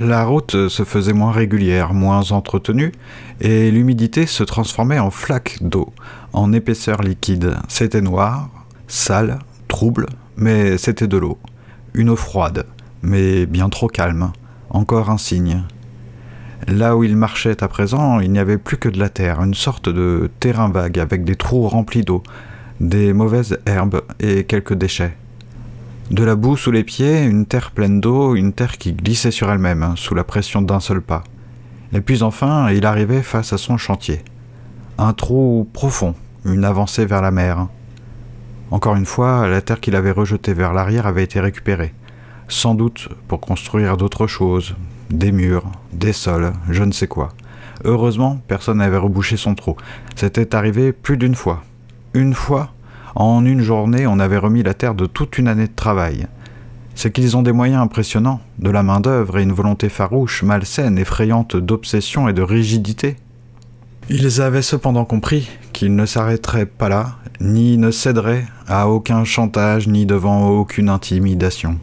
La route se faisait moins régulière, moins entretenue, et l'humidité se transformait en flaques d'eau, en épaisseur liquide. C'était noir, sale, trouble, mais c'était de l'eau. Une eau froide, mais bien trop calme. Encore un signe. Là où il marchait à présent, il n'y avait plus que de la terre, une sorte de terrain vague avec des trous remplis d'eau, des mauvaises herbes et quelques déchets. De la boue sous les pieds, une terre pleine d'eau, une terre qui glissait sur elle-même, hein, sous la pression d'un seul pas. Et puis enfin, il arrivait face à son chantier. Un trou profond, une avancée vers la mer. Encore une fois, la terre qu'il avait rejetée vers l'arrière avait été récupérée, sans doute pour construire d'autres choses, des murs, des sols, je ne sais quoi. Heureusement, personne n'avait rebouché son trou. C'était arrivé plus d'une fois. Une fois, en une journée, on avait remis la terre de toute une année de travail. C'est qu'ils ont des moyens impressionnants, de la main-d'œuvre et une volonté farouche, malsaine, effrayante d'obsession et de rigidité. Ils avaient cependant compris qu'ils ne s'arrêteraient pas là, ni ne céderaient à aucun chantage, ni devant aucune intimidation.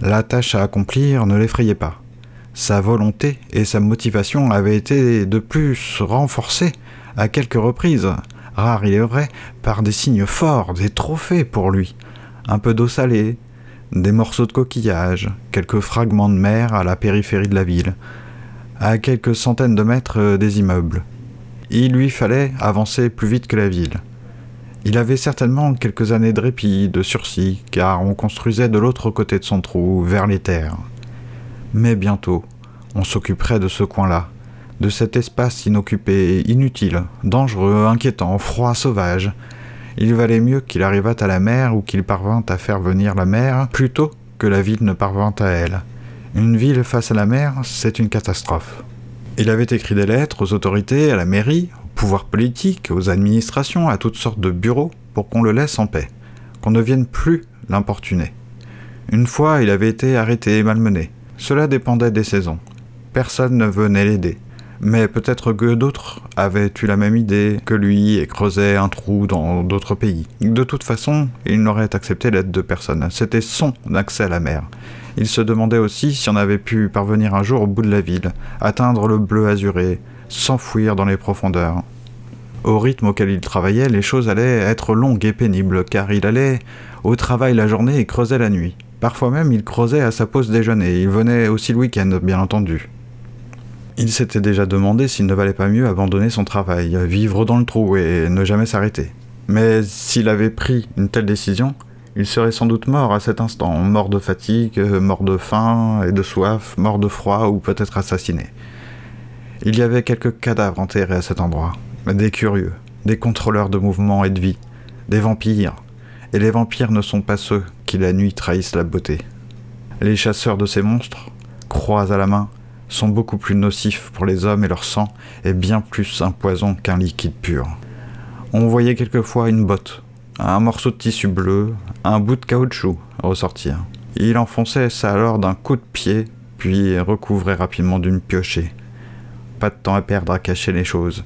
La tâche à accomplir ne l'effrayait pas. Sa volonté et sa motivation avaient été de plus renforcées à quelques reprises, rares il est vrai, par des signes forts, des trophées pour lui. Un peu d'eau salée, des morceaux de coquillage, quelques fragments de mer à la périphérie de la ville, à quelques centaines de mètres des immeubles. Il lui fallait avancer plus vite que la ville. Il avait certainement quelques années de répit, de sursis, car on construisait de l'autre côté de son trou, vers les terres. Mais bientôt, on s'occuperait de ce coin-là, de cet espace inoccupé, inutile, dangereux, inquiétant, froid, sauvage. Il valait mieux qu'il arrivât à la mer ou qu'il parvint à faire venir la mer plutôt que la ville ne parvint à elle. Une ville face à la mer, c'est une catastrophe. Il avait écrit des lettres aux autorités, à la mairie, au pouvoir politique, aux administrations, à toutes sortes de bureaux, pour qu'on le laisse en paix, qu'on ne vienne plus l'importuner. Une fois, il avait été arrêté et malmené. Cela dépendait des saisons. Personne ne venait l'aider. Mais peut-être que d'autres avaient eu la même idée que lui et creusaient un trou dans d'autres pays. De toute façon, il n'aurait accepté l'aide de personne. C'était son accès à la mer. Il se demandait aussi si on avait pu parvenir un jour au bout de la ville, atteindre le bleu azuré, s'enfouir dans les profondeurs. Au rythme auquel il travaillait, les choses allaient être longues et pénibles, car il allait au travail la journée et creusait la nuit. Parfois même, il creusait à sa pause déjeuner. Il venait aussi le week-end, bien entendu. Il s'était déjà demandé s'il ne valait pas mieux abandonner son travail, vivre dans le trou et ne jamais s'arrêter. Mais s'il avait pris une telle décision, il serait sans doute mort à cet instant, mort de fatigue, mort de faim et de soif, mort de froid ou peut-être assassiné. Il y avait quelques cadavres enterrés à cet endroit, des curieux, des contrôleurs de mouvement et de vie, des vampires, et les vampires ne sont pas ceux qui la nuit trahissent la beauté. Les chasseurs de ces monstres, croix à la main, sont beaucoup plus nocifs pour les hommes et leur sang est bien plus un poison qu'un liquide pur. On voyait quelquefois une botte, un morceau de tissu bleu, un bout de caoutchouc ressortir. Il enfonçait ça alors d'un coup de pied, puis recouvrait rapidement d'une piochée. Pas de temps à perdre à cacher les choses.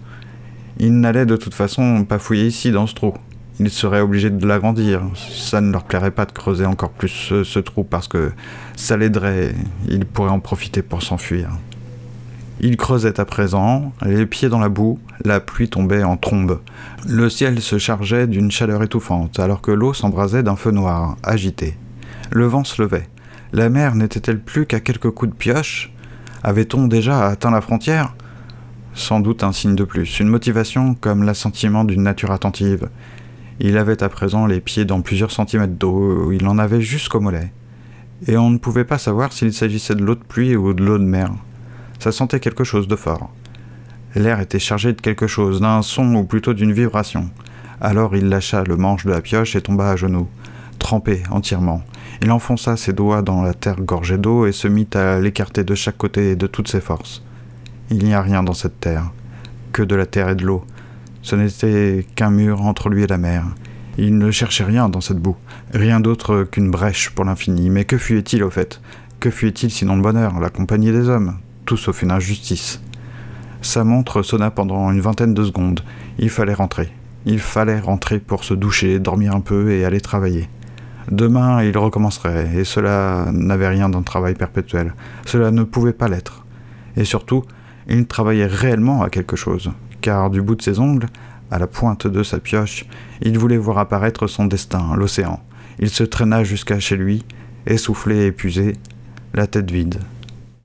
Il n'allait de toute façon pas fouiller ici dans ce trou ils seraient obligés de l'agrandir. Ça ne leur plairait pas de creuser encore plus ce, trou parce que ça l'aiderait, ils pourraient en profiter pour s'enfuir. Ils creusaient à présent, les pieds dans la boue, la pluie tombait en trombe. Le ciel se chargeait d'une chaleur étouffante, alors que l'eau s'embrasait d'un feu noir, agité. Le vent se levait. La mer n'était-elle plus qu'à quelques coups de pioche? Avait-on déjà atteint la frontière? Sans doute un signe de plus, une motivation comme l'assentiment d'une nature attentive. Il avait à présent les pieds dans plusieurs centimètres d'eau, il en avait jusqu'au mollet. Et on ne pouvait pas savoir s'il s'agissait de l'eau de pluie ou de l'eau de mer. Ça sentait quelque chose de fort. L'air était chargé de quelque chose, d'un son ou plutôt d'une vibration. Alors il lâcha le manche de la pioche et tomba à genoux, trempé entièrement. Il enfonça ses doigts dans la terre gorgée d'eau et se mit à l'écarter de chaque côté de toutes ses forces. Il n'y a rien dans cette terre, que de la terre et de l'eau, ce n'était qu'un mur entre lui et la mer. Il ne cherchait rien dans cette boue, rien d'autre qu'une brèche pour l'infini. Mais que fuyait-il au fait? Que fuyait-il sinon le bonheur, la compagnie des hommes? Tout sauf une injustice. Sa montre sonna pendant une vingtaine de secondes. Il fallait rentrer. Il fallait rentrer pour se doucher, dormir un peu et aller travailler. Demain, il recommencerait, et cela n'avait rien d'un travail perpétuel. Cela ne pouvait pas l'être. Et surtout, il travaillait réellement à quelque chose, car du bout de ses ongles, à la pointe de sa pioche, il voulait voir apparaître son destin, l'océan. Il se traîna jusqu'à chez lui, essoufflé, épuisé, la tête vide.